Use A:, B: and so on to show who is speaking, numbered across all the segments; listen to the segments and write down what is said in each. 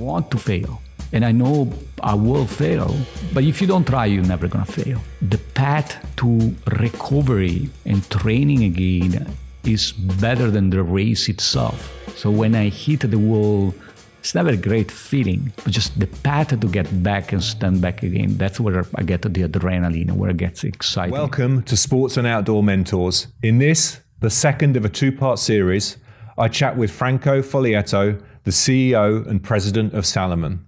A: want to fail. And I know I will fail, but if you don't try, you're never gonna fail. The path to recovery and training again is better than the race itself. So when I hit the wall, it's never a great feeling, but just the path to get back and stand back again. That's where I get the adrenaline, where it gets exciting.
B: Welcome to Sports and Outdoor Mentors. In this, the second of a two part series, I chat with Franco Fogliato, the CEO and president of Salomon.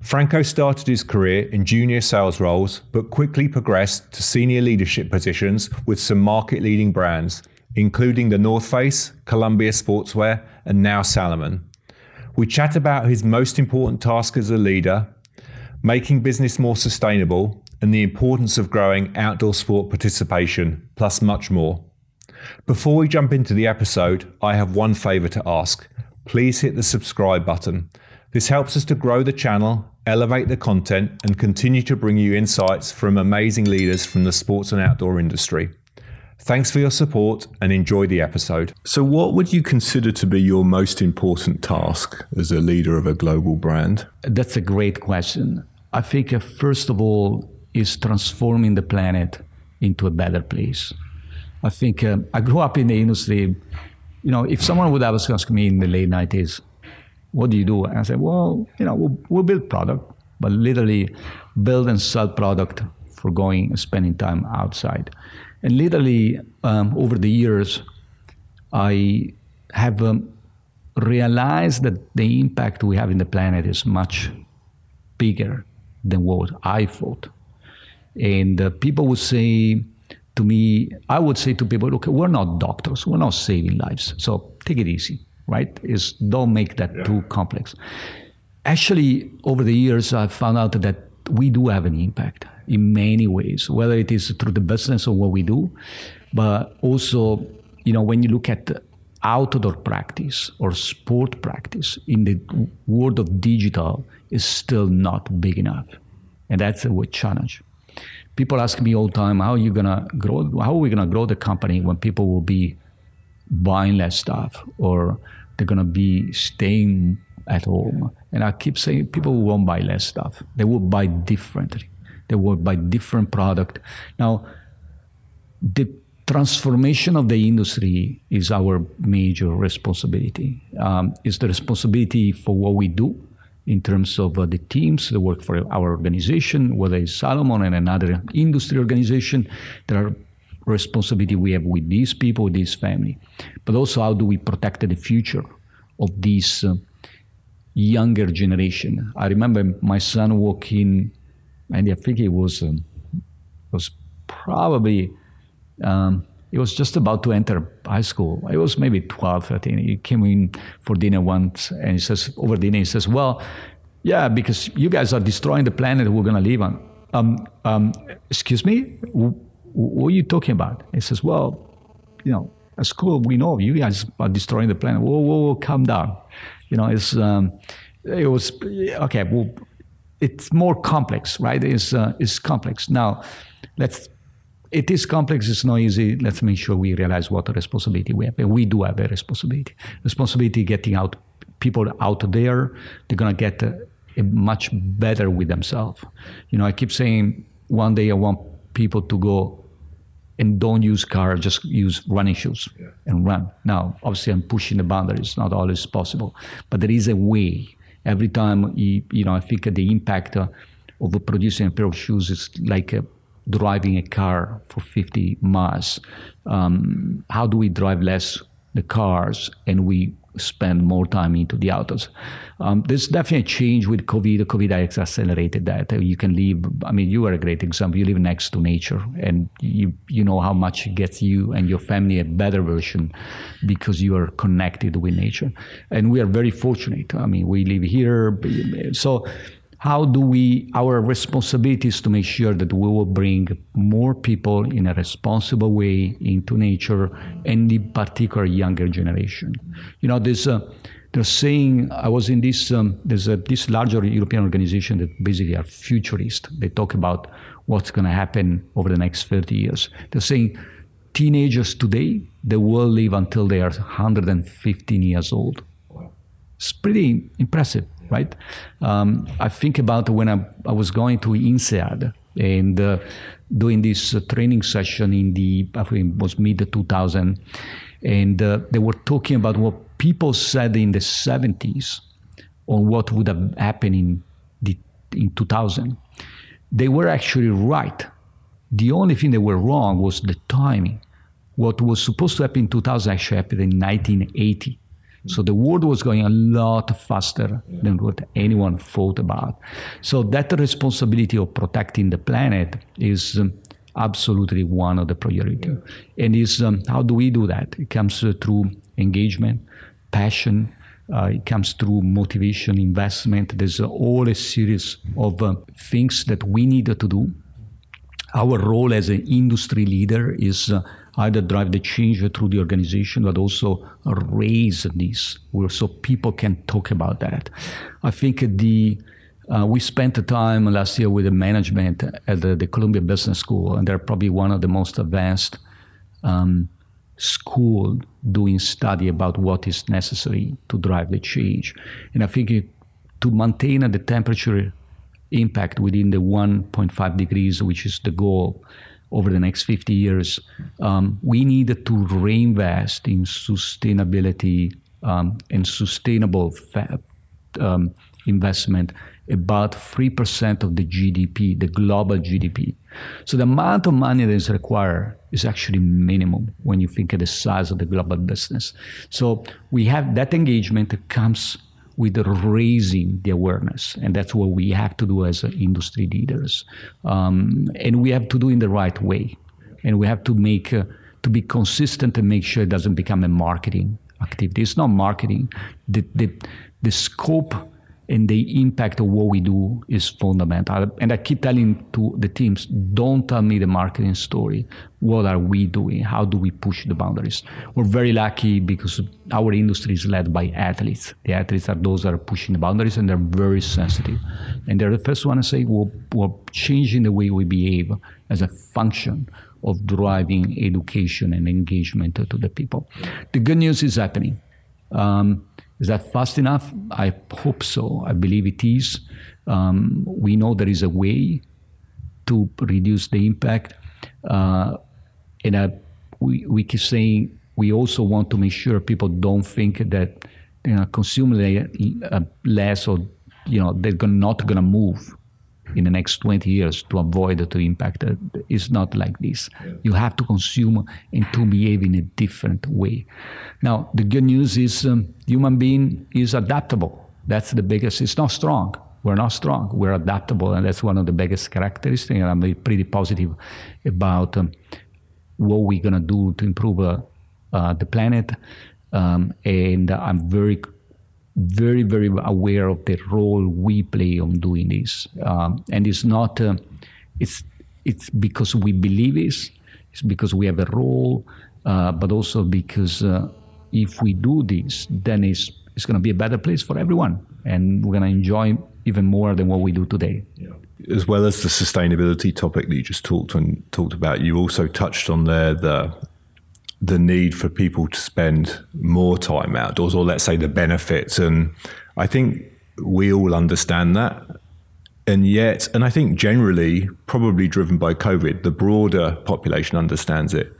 B: Franco started his career in junior sales roles, but quickly progressed to senior leadership positions with some market leading brands, including the North Face, Columbia Sportswear, and now Salomon. We chat about his most important task as a leader, making business more sustainable, and the importance of growing outdoor sport participation, plus much more. Before we jump into the episode, I have one favour to ask. Please hit the subscribe button. This helps us to grow the channel, elevate the content, and continue to bring you insights from amazing leaders from the sports and outdoor industry. Thanks for your support and enjoy the episode. So, what would you consider to be your most important task as a leader of a global brand?
A: That's a great question. I think, uh, first of all, is transforming the planet into a better place. I think uh, I grew up in the industry. You know, if someone would have asked me in the late 90s, what do you do? And I said, well, you know, we'll, we'll build product, but literally build and sell product for going and spending time outside. And literally, um, over the years, I have um, realized that the impact we have in the planet is much bigger than what I thought. And uh, people would say to me, I would say to people, look, we're not doctors, we're not saving lives, so take it easy, right? Is don't make that yeah. too complex. Actually, over the years, I've found out that we do have an impact in many ways, whether it is through the business of what we do, but also, you know, when you look at outdoor practice or sport practice in the world of digital is still not big enough. And that's a challenge. People ask me all the time, how are you gonna grow how are we gonna grow the company when people will be buying less stuff or they're gonna be staying at home? And I keep saying people won't buy less stuff. They will buy differently. They will buy different product. Now, the transformation of the industry is our major responsibility. Um, it's the responsibility for what we do in terms of uh, the teams that work for our organization, whether it's Salomon and another industry organization. There are responsibility we have with these people, with this family, but also how do we protect the future of this uh, younger generation. I remember my son walking and I think it was um, was probably um, he was just about to enter high school. It was maybe 12, 13. He came in for dinner once, and he says over dinner he says, "Well, yeah, because you guys are destroying the planet we're gonna live on." Um, um, excuse me, what are you talking about? He says, "Well, you know, at school we know you guys are destroying the planet. Whoa, whoa, whoa calm down. You know, it's." Um, it was okay. Well, it's more complex, right? It's, uh, it's complex. Now, let's, it is complex, it's not easy. Let's make sure we realize what a responsibility we have. And we do have a responsibility. Responsibility getting out people out there, they're going to get uh, much better with themselves. You know, I keep saying one day I want people to go and don't use car, just use running shoes yeah. and run. Now, obviously, I'm pushing the boundaries. Not always possible, but there is a way every time you, you know, I think the impact of producing a pair of shoes is like uh, driving a car for 50 miles. Um, how do we drive less the cars and we spend more time into the autos. Um, there's definitely a change with COVID. COVID has accelerated that. You can live. I mean, you are a great example. You live next to nature, and you you know how much it gets you and your family a better version because you are connected with nature. And we are very fortunate. I mean, we live here, so how do we our responsibility is to make sure that we will bring more people in a responsible way into nature and in particular younger generation? You know there's a they're saying i was in this um, there's a, this larger european organization that basically are futurist. They talk about what's going to happen over the next 30 years. They're saying teenagers today they will live until they are 115 years old. It's pretty impressive right? Um, I think about when I, I was going to INSEAD and uh, doing this uh, training session in the, I think it was mid 2000, and uh, they were talking about what people said in the 70s on what would have happened in, the, in 2000. They were actually right. The only thing they were wrong was the timing. What was supposed to happen in 2000 actually happened in 1980. So the world was going a lot faster than what anyone thought about. So that responsibility of protecting the planet is um, absolutely one of the priority. And is um, how do we do that? It comes uh, through engagement, passion. Uh, it comes through motivation, investment. There's uh, all a series of uh, things that we need to do. Our role as an industry leader is uh, either drive the change through the organization, but also raise this so people can talk about that. I think the uh, we spent the time last year with the management at the, the, Columbia Business School, and they're probably one of the most advanced um, school doing study about what is necessary to drive the change. And I think it, to maintain the temperature impact within the 1.5 degrees, which is the goal, over the next 50 years, um, we need to reinvest in sustainability um, and sustainable fa- um, investment about 3% of the GDP, the global GDP. So the amount of money that is required is actually minimum when you think of the size of the global business. So we have that engagement that comes with raising the awareness. And that's what we have to do as industry leaders. Um, and we have to do in the right way. And we have to make, uh, to be consistent and make sure it doesn't become a marketing activity. It's not marketing. The, the, the scope and the impact of what we do is fundamental. And I keep telling to the teams, don't tell me the marketing story. What are we doing? How do we push the boundaries? We're very lucky because our industry is led by athletes. The athletes are those that are pushing the boundaries and they're very sensitive. And they're the first one to say, well, we're changing the way we behave as a function of driving education and engagement to the people. The good news is happening. Um, is that fast enough? I hope so. I believe it is. Um, we know there is a way to reduce the impact. Uh, and uh, we, we keep saying we also want to make sure people don't think that you know, consume uh, less or you know they're not going to move in the next 20 years to avoid the impact. It's not like this. Yeah. You have to consume and to behave in a different way. Now, the good news is um, human being is adaptable. That's the biggest. It's not strong. We're not strong. We're adaptable, and that's one of the biggest characteristics. And I'm pretty positive about um, what we're gonna do to improve uh, uh, the planet. Um, and I'm very very, very aware of the role we play on doing this. Um, and it's not, uh, it's, it's because we believe it, it's because we have a role, uh, but also because uh, if we do this, then it's, it's going to be a better place for everyone. And we're going to enjoy even more than what we do today.
B: Yeah. As well as the sustainability topic that you just talked and talked about, you also touched on there the the need for people to spend more time outdoors, or let's say the benefits. And I think we all understand that. And yet, and I think generally, probably driven by COVID, the broader population understands it.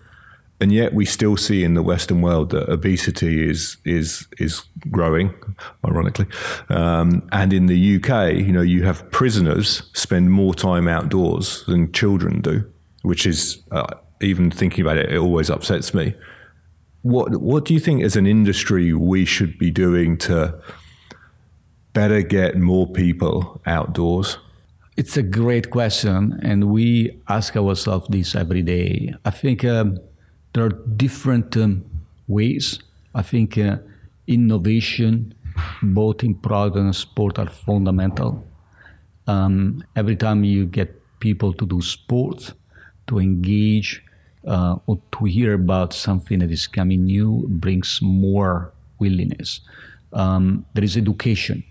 B: And yet, we still see in the Western world that obesity is is is growing, ironically. Um, and in the UK, you know, you have prisoners spend more time outdoors than children do, which is uh, even thinking about it, it always upsets me. What what do you think as an industry we should be doing to better get more people outdoors?
A: It's a great question, and we ask ourselves this every day. I think um, there are different um, ways. I think uh, innovation, both in product and sport, are fundamental. Um, every time you get people to do sports, to engage uh, to hear about something that is coming new brings more willingness. Um, there is education.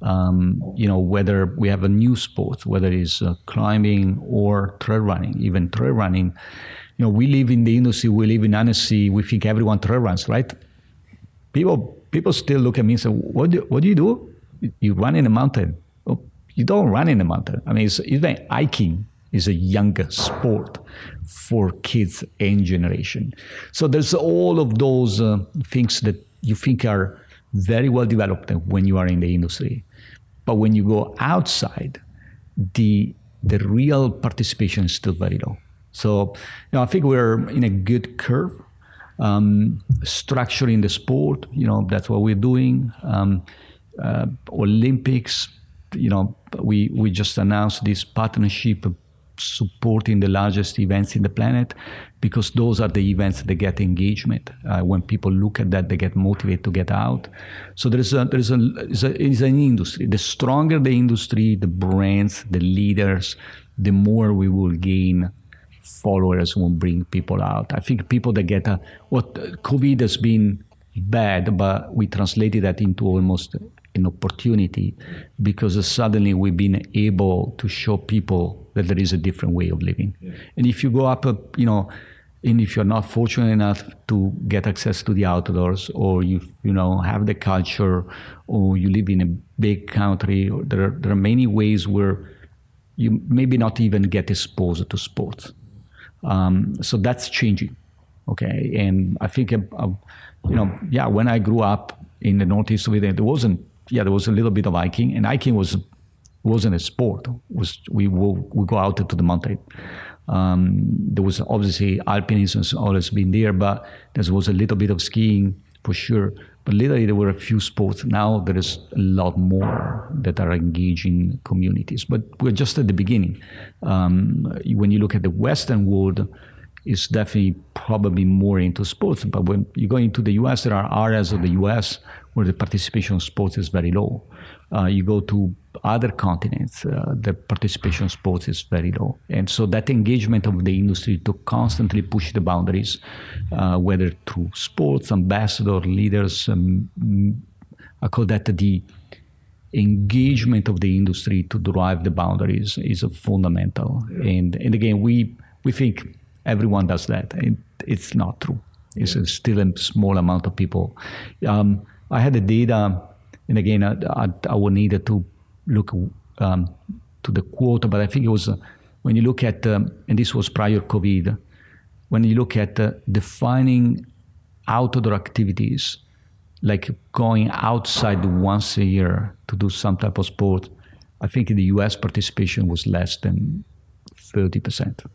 A: Um, you know, whether we have a new sport, whether it's uh, climbing or trail running, even trail running. You know, we live in the industry, we live in Annecy, we think everyone trail runs, right? People people still look at me and say, what do, what do you do? you run in a mountain. Oh, you don't run in a mountain. I mean, it's, even hiking is a younger sport for kids and generation. So there's all of those uh, things that you think are very well developed when you are in the industry. But when you go outside, the the real participation is still very low. So you know, I think we're in a good curve. Um, structuring the sport, you know, that's what we're doing. Um, uh, Olympics, you know, we we just announced this partnership supporting the largest events in the planet because those are the events that get engagement. Uh, when people look at that, they get motivated to get out. So there's a, there's a, it's, a, an industry. The stronger the industry, the brands, the leaders, the more we will gain followers will bring people out. I think people that get a, what COVID has been bad, but we translated that into almost an opportunity because suddenly we've been able to show people that there is a different way of living. Yeah. And if you go up, uh, you know, and if you're not fortunate enough to get access to the outdoors, or you you know have the culture, or you live in a big country, or there are, there are many ways where you maybe not even get exposed to sports. Um, so that's changing, okay. And I think, uh, uh, you know, yeah, when I grew up in the northeast of Italy, there wasn't yeah, there was a little bit of hiking, and hiking was wasn't a sport. Was we we go out to the mountain. Um, there was obviously alpinism has always been there, but there was a little bit of skiing for sure. But literally, there were a few sports. Now there is a lot more that are engaging communities. But we're just at the beginning. Um, when you look at the Western world, it's definitely probably more into sports. But when you go into the US, there are areas of the US where the participation of sports is very low. Uh, you go to other continents, uh, the participation sports is very low. And so that engagement of the industry to constantly push the boundaries, uh, whether through sports, ambassador, leaders, um, I call that the engagement of the industry to drive the boundaries is a fundamental. Yeah. And, and again, we, we think everyone does that. And it's not true. It's yeah. still a small amount of people. Um, I had the data, and again, I, I, I would need to look um, to the quote, but I think it was uh, when you look at, um, and this was prior COVID, when you look at uh, defining outdoor activities, like going outside once a year to do some type of sport, I think in the US participation was less than 30%.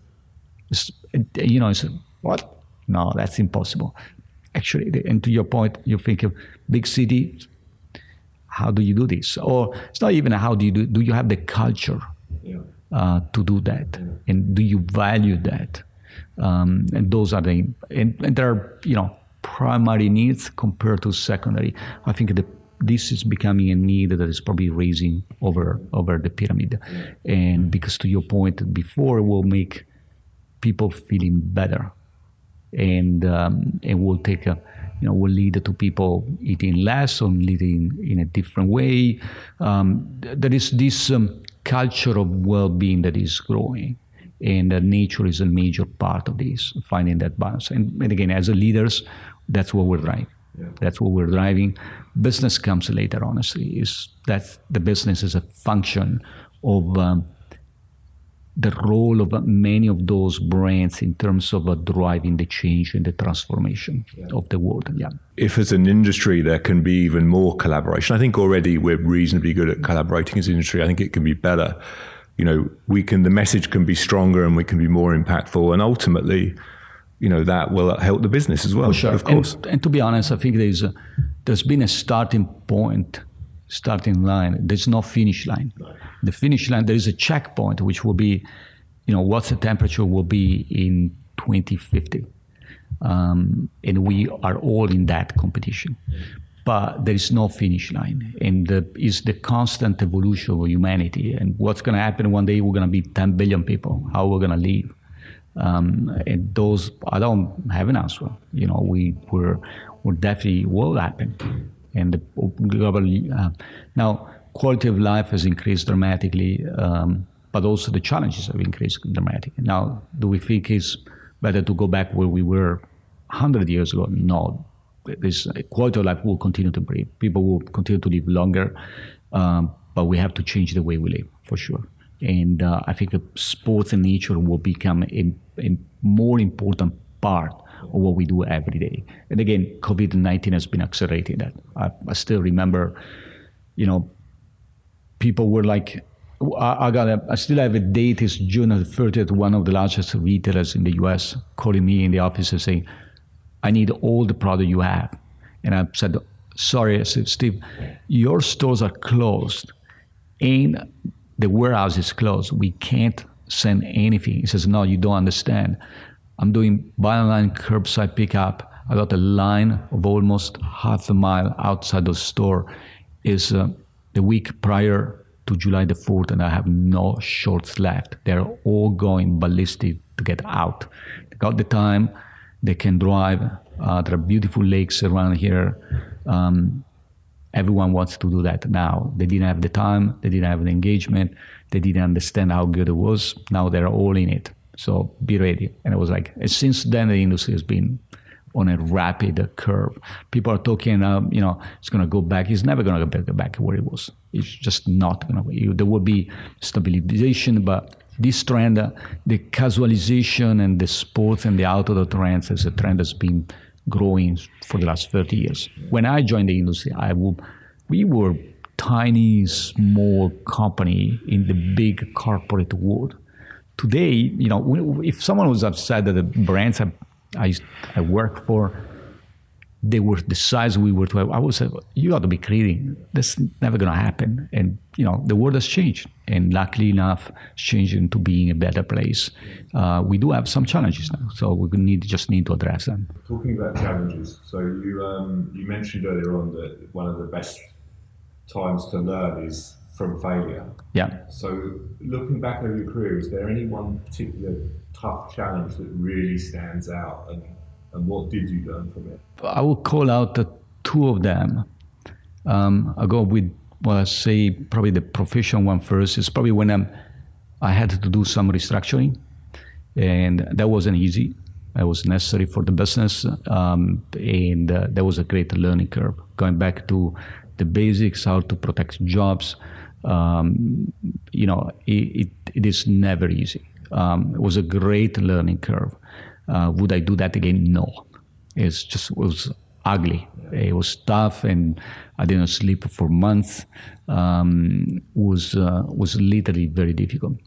A: It's, you know, it's what? No, that's impossible. Actually, and to your point, you think of big cities, how do you do this? Or it's not even how do you do. Do you have the culture yeah. uh, to do that, yeah. and do you value that? Um, and those are the and, and there are you know primary needs compared to secondary. I think the this is becoming a need that is probably raising over over the pyramid, and because to your point before, it will make people feeling better, and um, it will take a you know, will lead to people eating less or eating in a different way. Um, there is this um, culture of well-being that is growing, and uh, nature is a major part of this, finding that balance. And, and again, as leaders, that's what we're driving. Yeah. That's what we're driving. Business comes later, honestly. Is that the business is a function of um, the role of many of those brands in terms of uh, driving the change and the transformation yeah. of the world. Yeah.
B: If as an industry there can be even more collaboration, I think already we're reasonably good at collaborating as an industry. I think it can be better. You know, we can the message can be stronger and we can be more impactful, and ultimately, you know, that will help the business as well.
A: For sure,
B: of course.
A: And, and to be honest, I think there's a, there's been a starting point starting line. There's no finish line. The finish line, there is a checkpoint, which will be, you know, what the temperature will be in 2050. Um, and we are all in that competition. But there is no finish line. And the, it's the constant evolution of humanity. And what's going to happen one day, we're going to be 10 billion people. How we're going to live. Um, and those, I don't have an answer. You know, we, we're, we're definitely will happen and the global. Uh, now, quality of life has increased dramatically, um, but also the challenges have increased dramatically. Now, do we think it's better to go back where we were 100 years ago? No. This quality of life will continue to improve. People will continue to live longer. um, but we have to change the way we live for sure. And uh, I think sports and nature will become a, a more important part of what we do every day. And again, COVID 19 has been accelerating that. I, I, still remember, you know, people were like, I, I, got a, I still have a date, it's June the 30th, one of the largest retailers in the US calling me in the office and saying, I need all the product you have. And I said, sorry, I said, Steve, your stores are closed and the warehouse is closed. We can't send anything. He says, no, you don't understand. I'm doing buy online curbside pickup. I got a line of almost half a mile outside the store. Is uh, the week prior to July the 4th, and I have no shorts left. They're all going ballistic to get out. They got the time, they can drive. Uh, there are beautiful lakes around here. Um, everyone wants to do that now. They didn't have the time, they didn't have the engagement, they didn't understand how good it was. Now they're all in it. So be ready. And it was like, since then, the industry has been on a rapid curve. People are talking, uh, you know, it's going to go back. It's never going to go back to where it was. It's just not going to. Be. There will be stabilization, but this trend, uh, the casualization and the sports and the outdoor trends, is a trend that's been growing for the last 30 years. When I joined the industry, I will, we were tiny, small company in the big corporate world today, you know, if someone was upset that the brands I, I, I work for, they were the size we were to have, I would say, you got to be kidding. That's never going to happen. And, you know, the world has changed. And luckily enough, it's changed into being a better place. Uh, we do have some challenges now. So we need just need to address them.
B: Talking about challenges, so you, um, you mentioned earlier on that one of the best times to learn is from failure.
A: Yeah.
B: So, looking back over your career, is there any one particular tough challenge that really stands out, and, and what did you learn from it?
A: I will call out the two of them. Um, I'll go with what I say probably the professional one first. Is probably when I'm, I had to do some restructuring, and that wasn't easy. It was necessary for the business, um, and uh, that was a great learning curve. Going back to the basics, how to protect jobs, um, you know, it, it, it is never easy. Um, it was a great learning curve. Uh, would I do that again? No. It's just it was ugly. It was tough, and I didn't sleep for months. Um, was uh, was literally very difficult.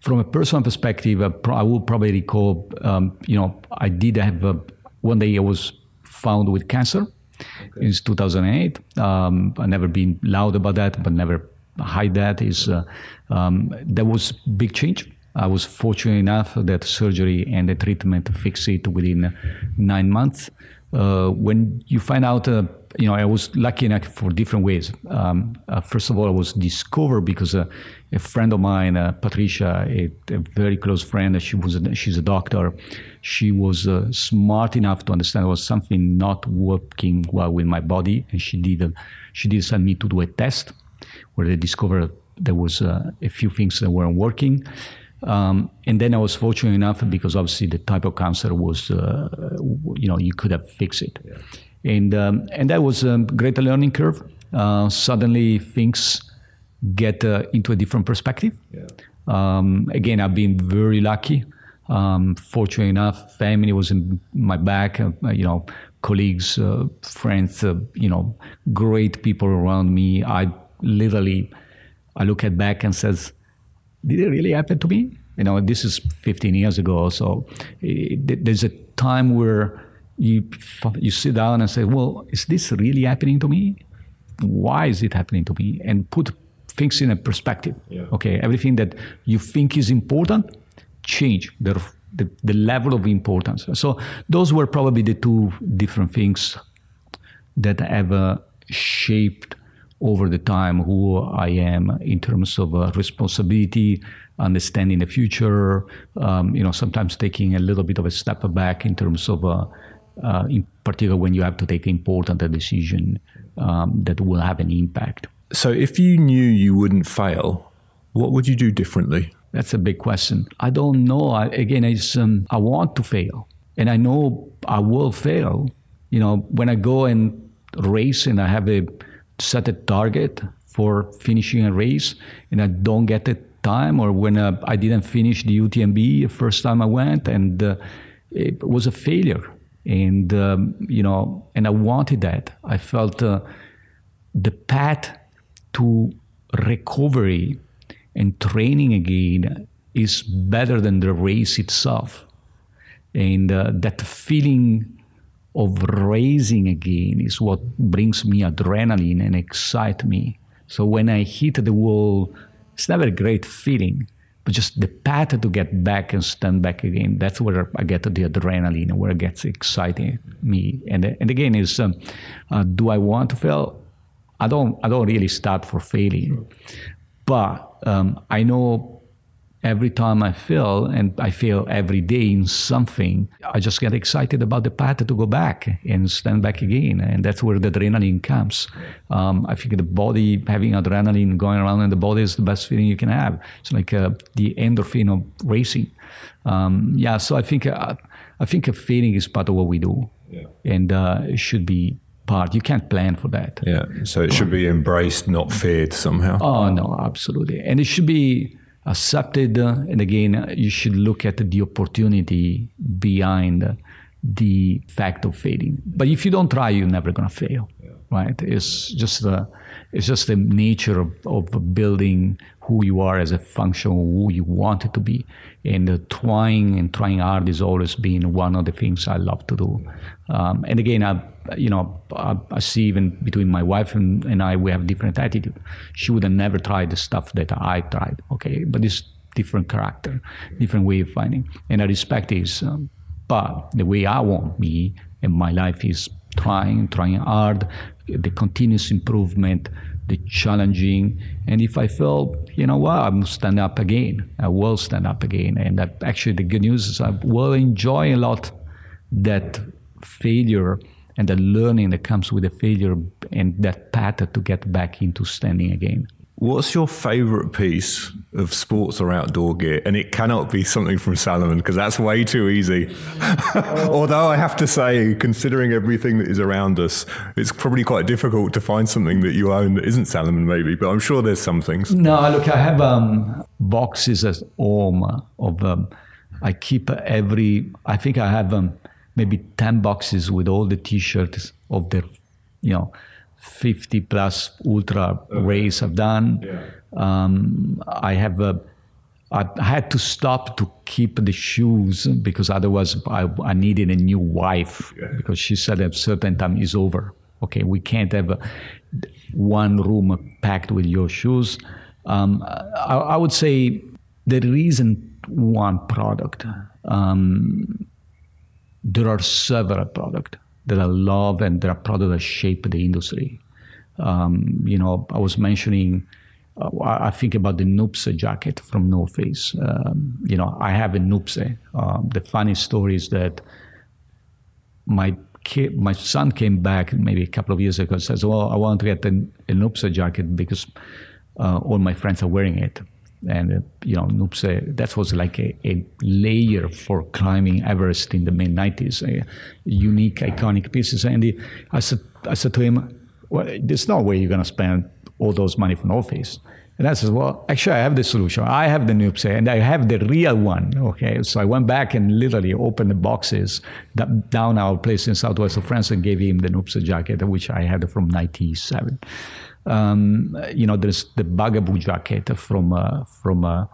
A: From a personal perspective, uh, I will probably recall. Um, you know, I did have a, one day I was found with cancer. Okay. In 2008, um, I never been loud about that, but never hide that is uh, um, there was big change. I was fortunate enough that surgery and the treatment fixed it within nine months. Uh, when you find out, uh, you know, I was lucky enough for different ways. Um, uh, first of all, I was discovered because uh, a friend of mine, uh, Patricia, a, a, very close friend, she was a, she's a doctor. She was smart enough to understand there was something not working well with my body, and she did she did send me to do a test where they discovered there was uh, a few things that weren't working. Um, and then I was fortunate enough because obviously the type of cancer was, uh, you know, you could have fixed it. Yeah. And, um, and that was a great learning curve. Uh, suddenly things get uh, into a different perspective. Yeah. Um, again, I've been very lucky. Um, fortunate enough, family was in my back, uh, you know, colleagues, uh, friends, you know, great people around me. I literally, I look at back and says, did it really happen to me? You know, this is 15 years ago. So it, there's a time where you you sit down and say, well, is this really happening to me? Why is it happening to me? And put things in a perspective. Yeah. Okay, everything that you think is important, change the, the, the level of importance. So those were probably the two different things that have uh, shaped over the time who I am in terms of uh, responsibility, understanding the future, um, you know, sometimes taking a little bit of a step back in terms of, uh, uh, in particular, when you have to take important decision um, that will have an impact.
B: So, if you knew you wouldn't fail, what would you do differently?
A: That's a big question. I don't know. I, again, it's, um, I want to fail, and I know I will fail. You know, when I go and race and I have a set a target for finishing a race and I don't get the time, or when uh, I didn't finish the UTMB the first time I went, and uh, it was a failure. And um, you know, and I wanted that. I felt uh, the path to recovery and training again is better than the race itself. And uh, that feeling of racing again is what brings me adrenaline and excite me. So when I hit the wall, it's never a great feeling, but just the path to get back and stand back again. That's where I get the adrenaline, where it gets exciting me. And and again, is um, uh, do I want to fail? I don't. I don't really start for failing, but um, I know every time I fail, and I fail every day in something, I just get excited about the path to go back and stand back again. And that's where the adrenaline comes. Um, I think the body, having adrenaline going around in the body is the best feeling you can have. It's like uh, the endorphin of racing. Um, yeah, so I think, uh, I think a feeling is part of what we do. Yeah. And uh, it should be part. You can't plan for that.
B: Yeah. So it should be embraced, not feared somehow.
A: Oh, no, absolutely. And it should be accepted. And again, you should look at the opportunity behind the fact of failing. But if you don't try, you're never going to fail, yeah. right? It's just the it's just the nature of, of, building who you are as a function of who you want it to be. And uh, trying and trying hard is always been one of the things I love to do. Um, and again, I, you know, I, I, see even between my wife and, and I, we have different attitude. She would have never tried the stuff that I tried, okay? But it's different character, different way of finding. And I respect this. Um, but the way I want me and my life is trying, trying hard, the continuous improvement, the challenging. And if I feel, you know what, I'm stand up again. I will stand up again. And actually the good news is I will enjoy a lot that failure and the learning that comes with the failure and that path to get back into standing again.
B: What's your favorite piece of sports or outdoor gear? And it cannot be something from Salomon because that's way too easy. Although I have to say, considering everything that is around us, it's probably quite difficult to find something that you own that isn't Salomon, maybe. But I'm sure there's some things.
A: No, look, I have um, boxes at home of. Um, I keep every. I think I have um, maybe ten boxes with all the T-shirts of the, you know 50 plus ultra okay. race I've done. Yeah. Um, I have a, I had to stop to keep the shoes because otherwise I, I needed a new wife yeah. because she said at a certain time is over. Okay, we can't have a, one room packed with your shoes. Um, I, I, would say there isn't one product. Um, there are several products that I love and there are products that shape the industry. Um, you know, I was mentioning, uh, I think about the Nuptse jacket from North Face. Um, you know, I have a Nuptse. Um, the funny story is that my kid, my son came back maybe a couple of years ago and says, well, I want to get a, a Nuptse jacket because uh, all my friends are wearing it and uh, you know Nuptse that was like a, a, layer for climbing Everest in the mid 90s a unique iconic pieces. And he, I said I said to him well there's no way you're going to spend all those money for Face. And I said well actually I have the solution. I have the Nuptse and I have the real one okay? So I went back and literally opened the boxes down our place in southwest of France and gave him the Nuptse jacket which I had from 97 um, you know, there's the Bugaboo jacket from uh, from uh,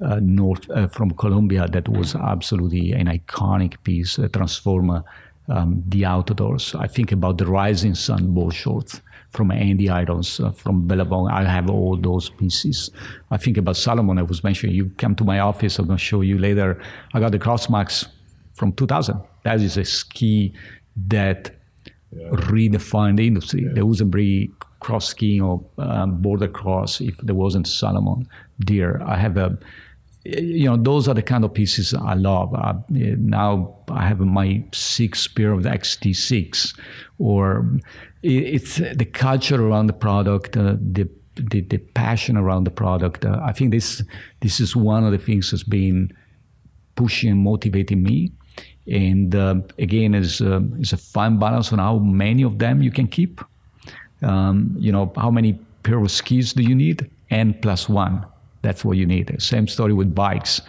A: uh, North uh, from Columbia that was absolutely an iconic piece, uh, transform um, the outdoors. I think about the Rising Sun ball shorts from Andy Irons, uh, from Billabong. I have all those pieces. I think about Salomon. I was mentioning. You come to my office. I'm going to show you later. I got the Crossmax from 2000. That is a ski that yeah. redefined the industry. Yeah. The Uzunbree cross skiing or um, border cross if there wasn't Salomon deer. I have a, you know, those are the kind of pieces I love. Uh, now I have my six pair of the XT6, or it's the culture around the product, uh, the, the, the passion around the product. Uh, I think this this is one of the things that's been pushing and motivating me. And uh, again, it's, it's a fine balance on how many of them you can keep um, you know, how many pair of skis do you need? N plus one. That's what you need. Same story with bikes.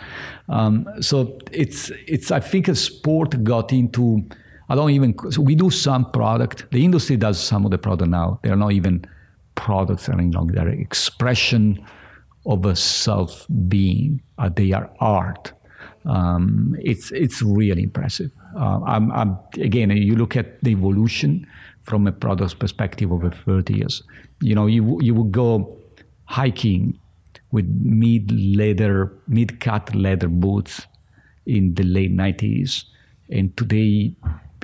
A: Um, so it's it's. I think a sport got into. I don't even. So we do some product. The industry does some of the product now. They're not even products any longer. They're expression of a self being. Uh, they are art. Um, it's it's really impressive. Uh, I'm, I'm, again, you look at the evolution from a product perspective over 30 years. You know, you you would go hiking with mid leather, mid cut leather boots in the late 90s, and today,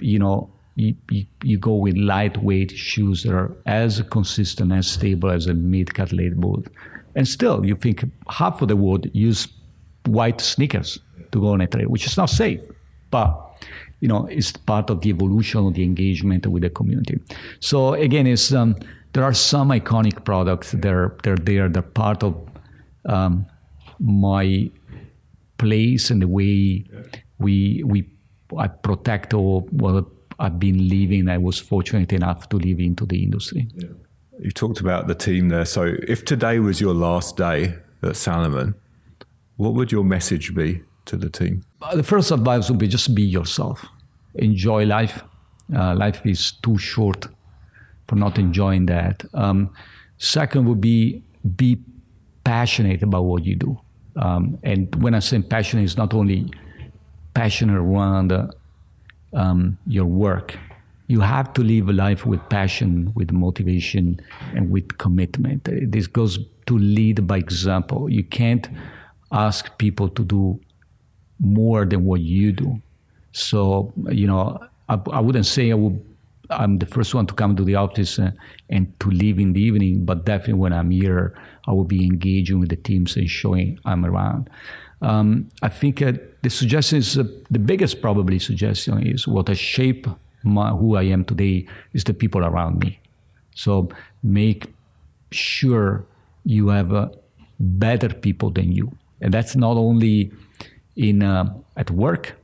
A: you know, you, you, you, go with lightweight shoes that are as consistent, as stable as a mid cut leather boot. And still, you think half of the world use white sneakers to go on a trail, which is not safe, but you know, it's part of the evolution of the engagement with the community. So again, it's um, there are some iconic products that are they're there. They're part of um, my place and the way we we I protect or what I've been living. I was fortunate enough to live into the industry. Yeah.
B: You talked about the team there. So if today was your last day at Salomon, what would your message be to the team?
A: Uh, the first advice would be just be yourself. Enjoy life. Uh, life is too short for not enjoying that. Um, second would be be passionate about what you do. Um, and when I say passionate, it's not only passionate around uh, um, your work. You have to live a life with passion, with motivation, and with commitment. This goes to lead by example. You can't ask people to do more than what you do. So, you know, I, I wouldn't say I would, I'm the first one to come to the office and, and to leave in the evening, but definitely when I'm here, I will be engaging with the teams and showing I'm around. Um, I think uh, the suggestion is uh, the biggest probably suggestion is what has shaped my, who I am today is the people around me. So make sure you have uh, better people than you, and that's not only in uh, at work.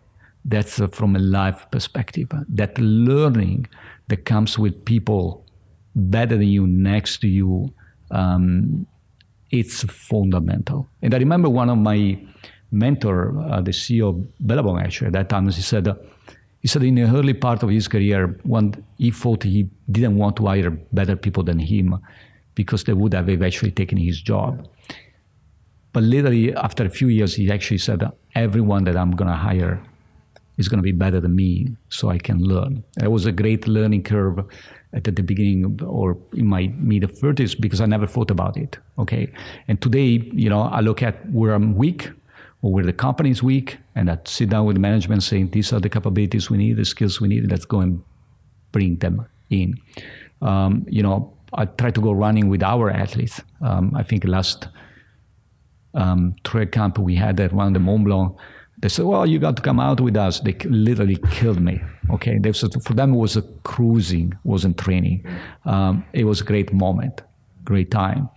A: That's uh, from a life perspective. That learning that comes with people better than you, next to you, um, it's fundamental. And I remember one of my mentor, uh, the CEO of Billabong, actually, at that time, he said, uh, he said in the early part of his career, when he thought he didn't want to hire better people than him because they would have eventually taken his job. But literally, after a few years, he actually said, everyone that I'm going to hire is going to be better than me so I can learn. It was a great learning curve at the beginning or in my mid 30s because I never thought about it. Okay. And today, you know, I look at where I'm weak or where the company is weak and I sit down with management saying, these are the capabilities we need, the skills we need, let's go and bring them in. Um, you know, I try to go running with our athletes. Um, I think last um, trail camp we had around the Mont Blanc, they said, "Well, you got to come out with us." They literally killed me. Okay, they said for them it was a cruising, wasn't training. Um, it was a great moment, great time,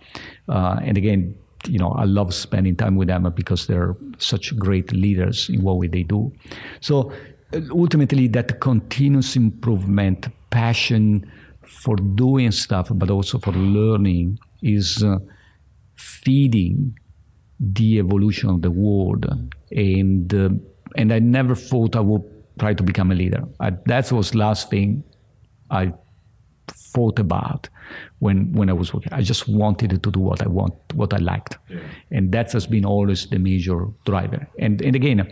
A: uh, and again, you know, I love spending time with them because they're such great leaders in what they do. So uh, ultimately, that continuous improvement, passion for doing stuff, but also for learning, is uh, feeding the evolution of the world, and uh, and I never thought I would try to become a leader. I, that was last thing I thought about when when I was working. I just wanted to do what I want, what I liked, yeah. and that has been always the major driver. And and again,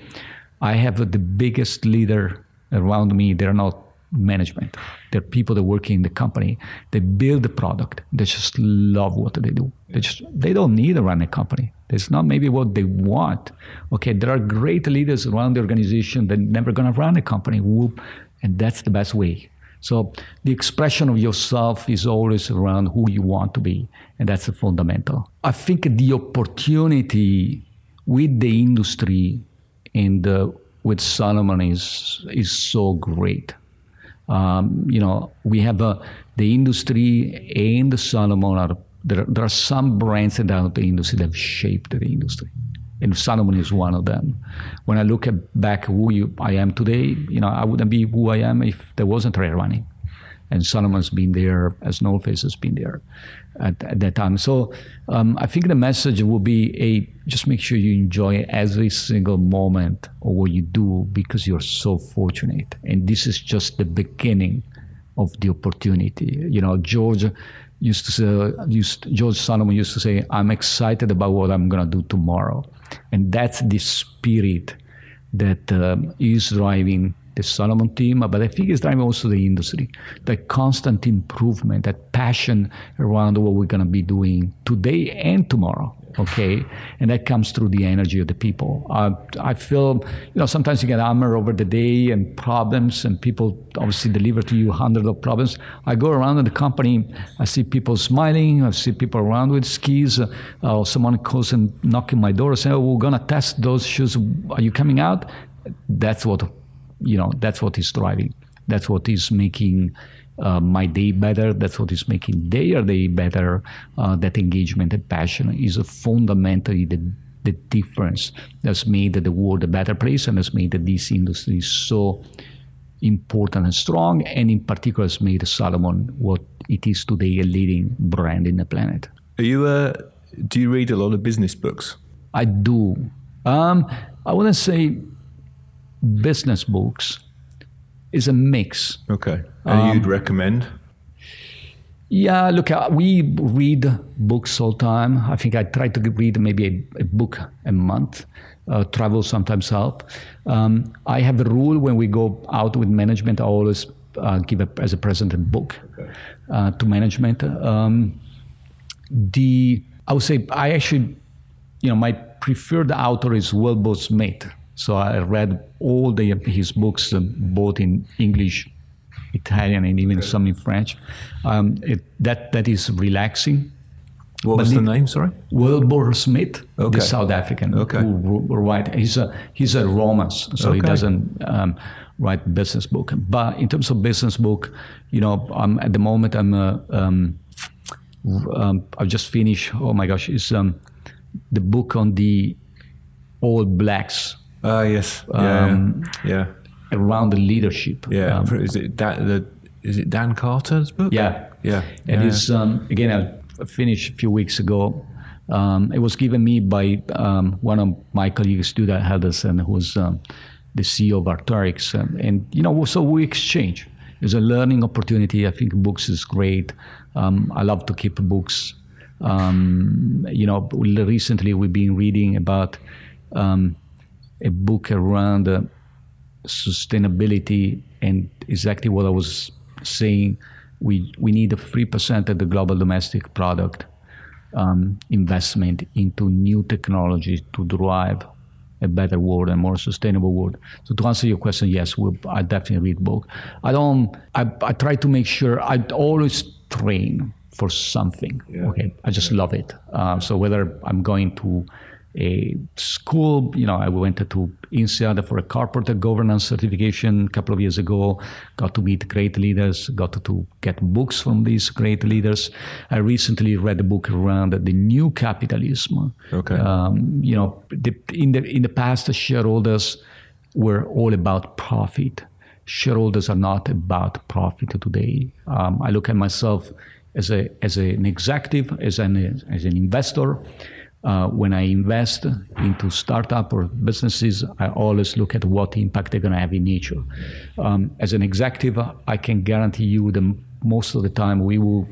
A: I have the biggest leader around me. They're not management. They're people that work in the company. They build the product. They just love what they do. They just they don't need to run a company. It's not maybe what they want. Okay, there are great leaders around the organization that never gonna run a company. Whoop, and that's the best way. So the expression of yourself is always around who you want to be, and that's a fundamental. I think the opportunity with the industry and uh, with Salomon is is so great um, you know, we have uh, the industry and the Salomon are there, there are some brands in the industry that have shaped the industry. And Salomon is one of them. When I look at back who you, I am today, you know, I wouldn't be who I am if there wasn't trail running. and Salomon's been there, as North Face has been there at, at that time. So um, I think the message will be a just make sure you enjoy every single moment of what you do because you're so fortunate, and this is just the beginning of the opportunity. You know, George used to say, used, George Salomon used to say, "I'm excited about what I'm gonna do tomorrow," and that's the spirit that um, is driving the Salomon team, but I think it's driving also the industry. The constant improvement, that passion around what we're going to be doing today and tomorrow. Okay, and that comes through the energy of the people. I feel, you know, sometimes you get hammered over the day and problems, and people obviously deliver to you hundreds of problems. I go around in the company, I see people smiling, I see people around with skis, uh, someone calls and knocking my door, saying, "Oh, we're gonna test those shoes. Are you coming out?" That's what you know that's what is driving that's what is making uh, my day better? That's what is making their day better. Uh, that engagement and passion is fundamentally the, the difference. That's made the world a better place and has made this industry so important and strong. And in particular has made salomon what it is today a leading brand in the planet.
B: Are you uh, do you read a lot of business books?
A: I do. Um, i wouldn't say business books is a mix.
B: Okay. And um, you'd recommend?
A: Yeah, look, uh, we read books all the time. I think I try to read maybe a, a book a month. Uh, travel sometimes help. Um, I have a rule when we go out with management. I always uh, give a, as a present a book okay. uh, to management. Um, the I would say I actually, you know, my preferred author is Wilbur Smith. So I read all the, his books, uh, both in English, Italian, and even some in French. Um, it, that that is relaxing.
B: What was the name? Sorry,
A: Wilbur Smith, okay. the South African. Okay, who, who write. He's a he's a romance, so okay. he doesn't um, write business book. But in terms of business book, you know, I'm at the moment I'm uh, um, um, I've just finished. Oh my gosh, it's um, the book on the All Blacks
B: Ah, uh, yes. Yeah. Um, yeah.
A: Around the leadership.
B: Yeah. Um, is it Dan, the, is it Dan Carter's book?
A: Yeah.
B: Yeah.
A: It
B: yeah.
A: is um, again I finished a few weeks ago. Um, it was given me by um, one of my colleagues, Stuart Haselden, who's um, the CEO of Arc'teryx, and, and, you know, so we exchange. It's a learning opportunity. I think books is great. Um, I love to keep books. Um, you know, recently we've been reading about um, a book around uh, sustainability and exactly what I was saying. We we need a three percent of the global domestic product um, investment into new technologies to drive a better world and more sustainable world. So to answer your question, yes, we'll, I definitely read book. I don't. I, I try to make sure I always train for something. Yeah. Okay, I just love it. Uh, so whether I'm going to a school. You know, I went to INSEAD for a corporate governance certification a couple of years ago. Got to meet great leaders. Got to, get books from these great leaders. I recently read a book around the new capitalism.
B: Okay.
A: Um, you know, the, in the in the past, the shareholders were all about profit. Shareholders are not about profit today. Um, I look at myself as a as an executive, as an as an investor uh, when I invest into startup or businesses, I always look at what impact they're going to have in nature. Um, as an executive, I can guarantee you that most of the time we will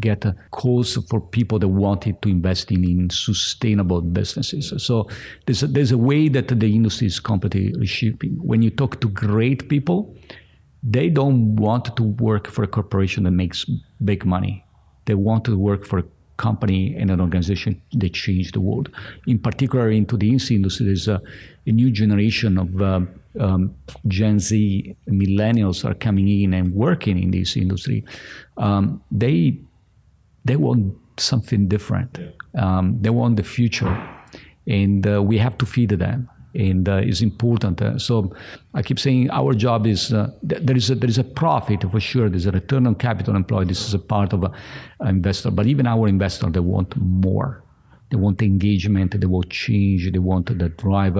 A: get calls for people that wanted to invest in, in sustainable businesses. So there's a, there's a way that the industry is completely reshaping. When you talk to great people, they don't want to work for a corporation that makes big money. They want to work for a company and an organization that changed the world. In particular, into the industry, there's a, a new generation of uh, um, Gen Z millennials are coming in and working in this industry. Um, they they want something different. Um, they want the future, and uh, we have to feed them and uh, is important. Uh, so I keep saying our job is uh, th- there is a, there is a profit for sure. There's a return on capital employed. This is a part of an investor, but even our investor they want more. They want engagement. They want change. They want the drive.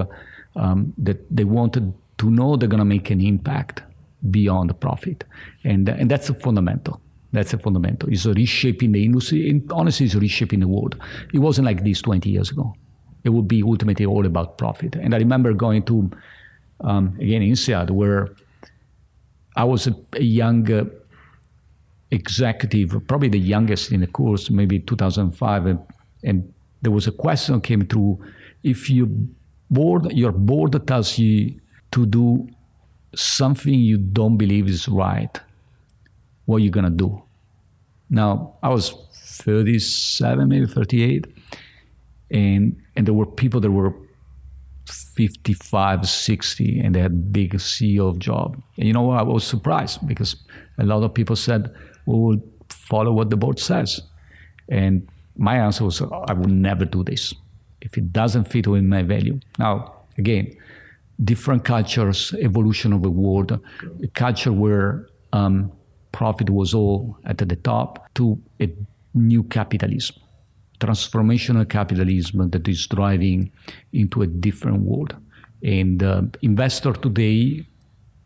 A: Um, that they want to know they're going to make an impact. beyond profit, and and that's a fundamental. That's a fundamental. It's reshaping the industry, and honestly, it's reshaping the world. It wasn't like this 20 years ago. It would be ultimately all about profit. And I remember going to um, again INSEAD where I was a, a young uh, executive, probably the youngest in the course, maybe 2005, and, and there was a question came through: if you board, your board tells you to do something you don't believe is right, what are you gonna do? Now I was 37, maybe 38, and and there were people that were 55, 60, and they had big CEO job. And you know what? I was surprised because a lot of people said, we will follow what the board says. And my answer was, I would never do this if it doesn't fit with my value. Now, again, different cultures, evolution of the world, a culture where um, profit was all at the top, to a new capitalism transformational capitalism that is driving into a different world. And uh, investors today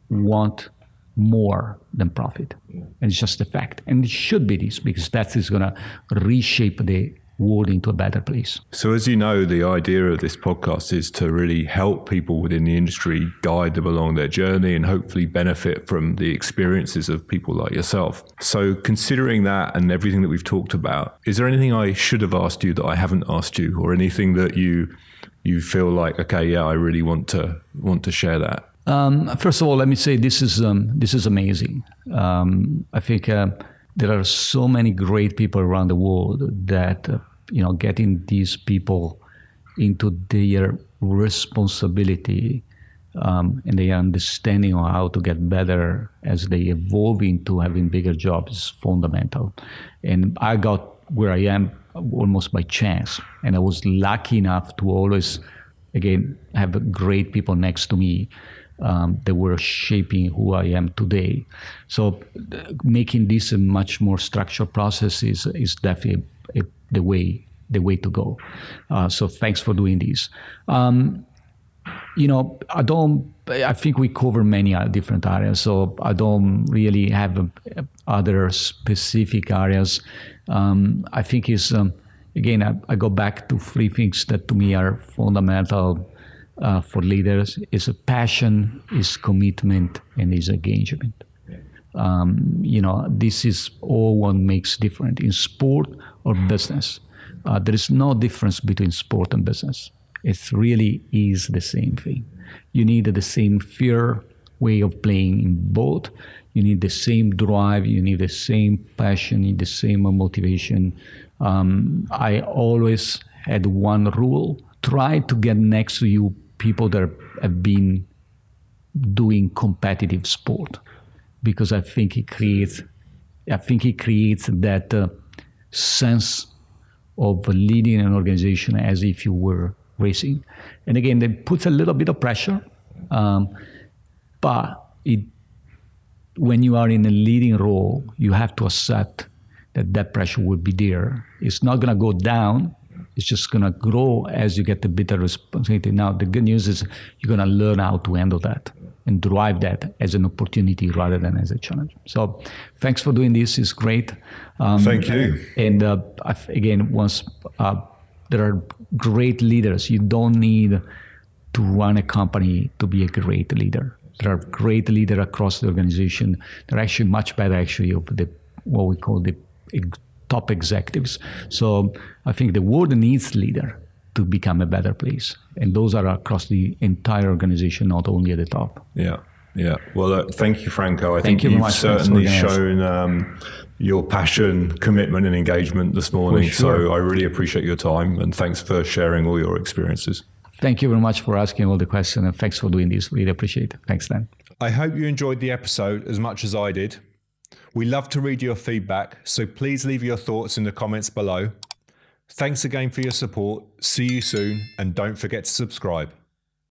A: want more than profit. And it's just a fact. And it should be this because that is going to reshape the world into a better place.
B: So, as you know, the idea of this podcast is to really help people within the industry guide them along their journey and hopefully benefit from the experiences of people like yourself. So, considering that and everything that we've talked about, is there anything I should have asked you that I haven't asked you, or anything that you you feel like, okay, yeah, I really want to want to share that?
A: Um, first of all, let me say this is um, this is amazing. Um, I think. Uh, there are so many great people around the world that uh, you know, getting these people into their responsibility um, and their understanding of how to get better as they evolve into having bigger jobs is fundamental. And I got where I am almost by chance. And I was lucky enough to always, again, have great people next to me um, that were shaping who I am today. So making this a much more structured process is, is definitely the way the way to go. Uh, so thanks for doing this. Um, you know, I don't. I think we cover many different areas, so I don't really have uh, other specific areas. Um, I think is um, again, I, I, go back to three things that to me are fundamental uh, for leaders: is a passion, is commitment, and is engagement. Um, you know, this is all what makes different in sport or business. Uh, there is no difference between sport and business. It really is the same thing. You need the same fear way of playing in both. You need the same drive. You need the same passion. You need the same motivation. Um, I always had one rule: try to get next to you people that have been doing competitive sport, because I think it creates, I think it creates that uh, sense of leading an organization as if you were racing. And again, it puts a little bit of pressure, um, but it, when you are in a leading role, you have to accept that that pressure will be there. It's not going to go down. It's just going to grow as you get the bigger responsibility. Now, the good news is you're going to learn how to handle that and drive that as an opportunity rather than as a challenge. So, thanks for doing this. It's great.
B: Um, Thank you.
A: And uh, again, once uh, there are great leaders, you don't need to run a company to be a great leader. There are great leaders across the organization. They're actually much better, actually, of the what we call the top executives. So I think the world needs leader to become a better place. And those are across the entire organization, not only at the top.
B: Yeah. Yeah. Well, uh, thank you, Franco. I thank think you have certainly shown um, your passion, commitment, and engagement this morning. Sure. So I really appreciate your time and thanks for sharing all your experiences.
A: Thank you very much for asking all the questions and thanks for doing this. Really appreciate it. Thanks, Dan.
B: I hope you enjoyed the episode as much as I did. We love to read your feedback, so please leave your thoughts in the comments below. Thanks again for your support. See you soon, and don't forget to subscribe.